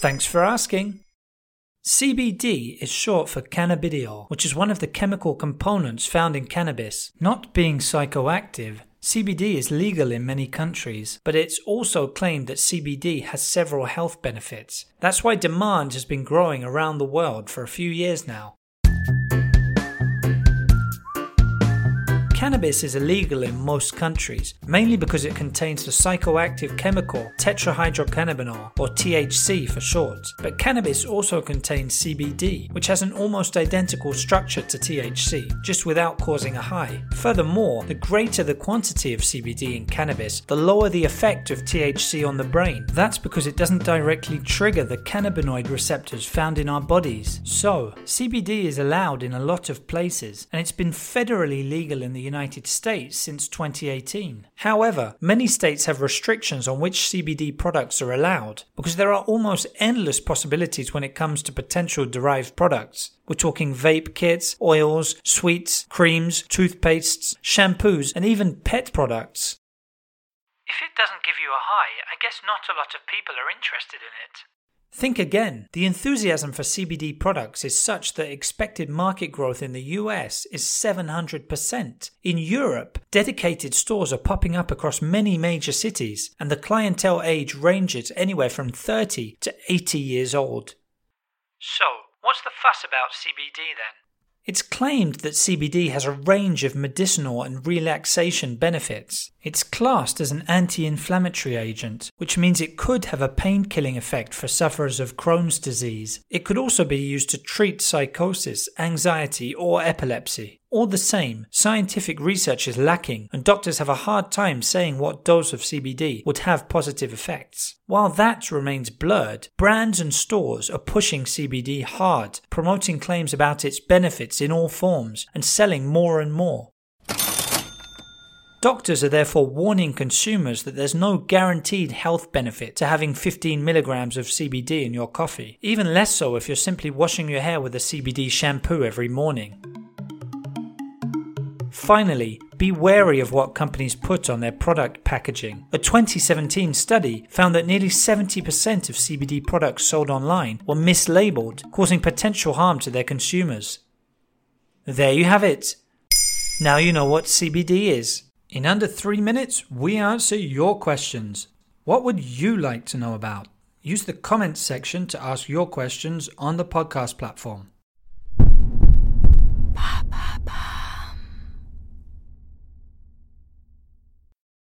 Thanks for asking. CBD is short for cannabidiol, which is one of the chemical components found in cannabis. Not being psychoactive, CBD is legal in many countries, but it's also claimed that CBD has several health benefits. That's why demand has been growing around the world for a few years now. Cannabis is illegal in most countries, mainly because it contains the psychoactive chemical tetrahydrocannabinol, or THC for short. But cannabis also contains CBD, which has an almost identical structure to THC, just without causing a high. Furthermore, the greater the quantity of CBD in cannabis, the lower the effect of THC on the brain. That's because it doesn't directly trigger the cannabinoid receptors found in our bodies. So, CBD is allowed in a lot of places, and it's been federally legal in the United States since 2018. However, many states have restrictions on which CBD products are allowed because there are almost endless possibilities when it comes to potential derived products. We're talking vape kits, oils, sweets, creams, toothpastes, shampoos, and even pet products. If it doesn't give you a high, I guess not a lot of people are interested in it. Think again. The enthusiasm for CBD products is such that expected market growth in the US is 700%. In Europe, dedicated stores are popping up across many major cities, and the clientele age ranges anywhere from 30 to 80 years old. So, what's the fuss about CBD then? It's claimed that CBD has a range of medicinal and relaxation benefits. It's classed as an anti inflammatory agent, which means it could have a pain killing effect for sufferers of Crohn's disease. It could also be used to treat psychosis, anxiety, or epilepsy. All the same, scientific research is lacking, and doctors have a hard time saying what dose of CBD would have positive effects. While that remains blurred, brands and stores are pushing CBD hard, promoting claims about its benefits in all forms and selling more and more. Doctors are therefore warning consumers that there's no guaranteed health benefit to having 15 milligrams of CBD in your coffee, even less so if you're simply washing your hair with a CBD shampoo every morning. Finally, be wary of what companies put on their product packaging. A 2017 study found that nearly 70% of CBD products sold online were mislabeled, causing potential harm to their consumers. There you have it. Now you know what CBD is. In under three minutes, we answer your questions. What would you like to know about? Use the comments section to ask your questions on the podcast platform.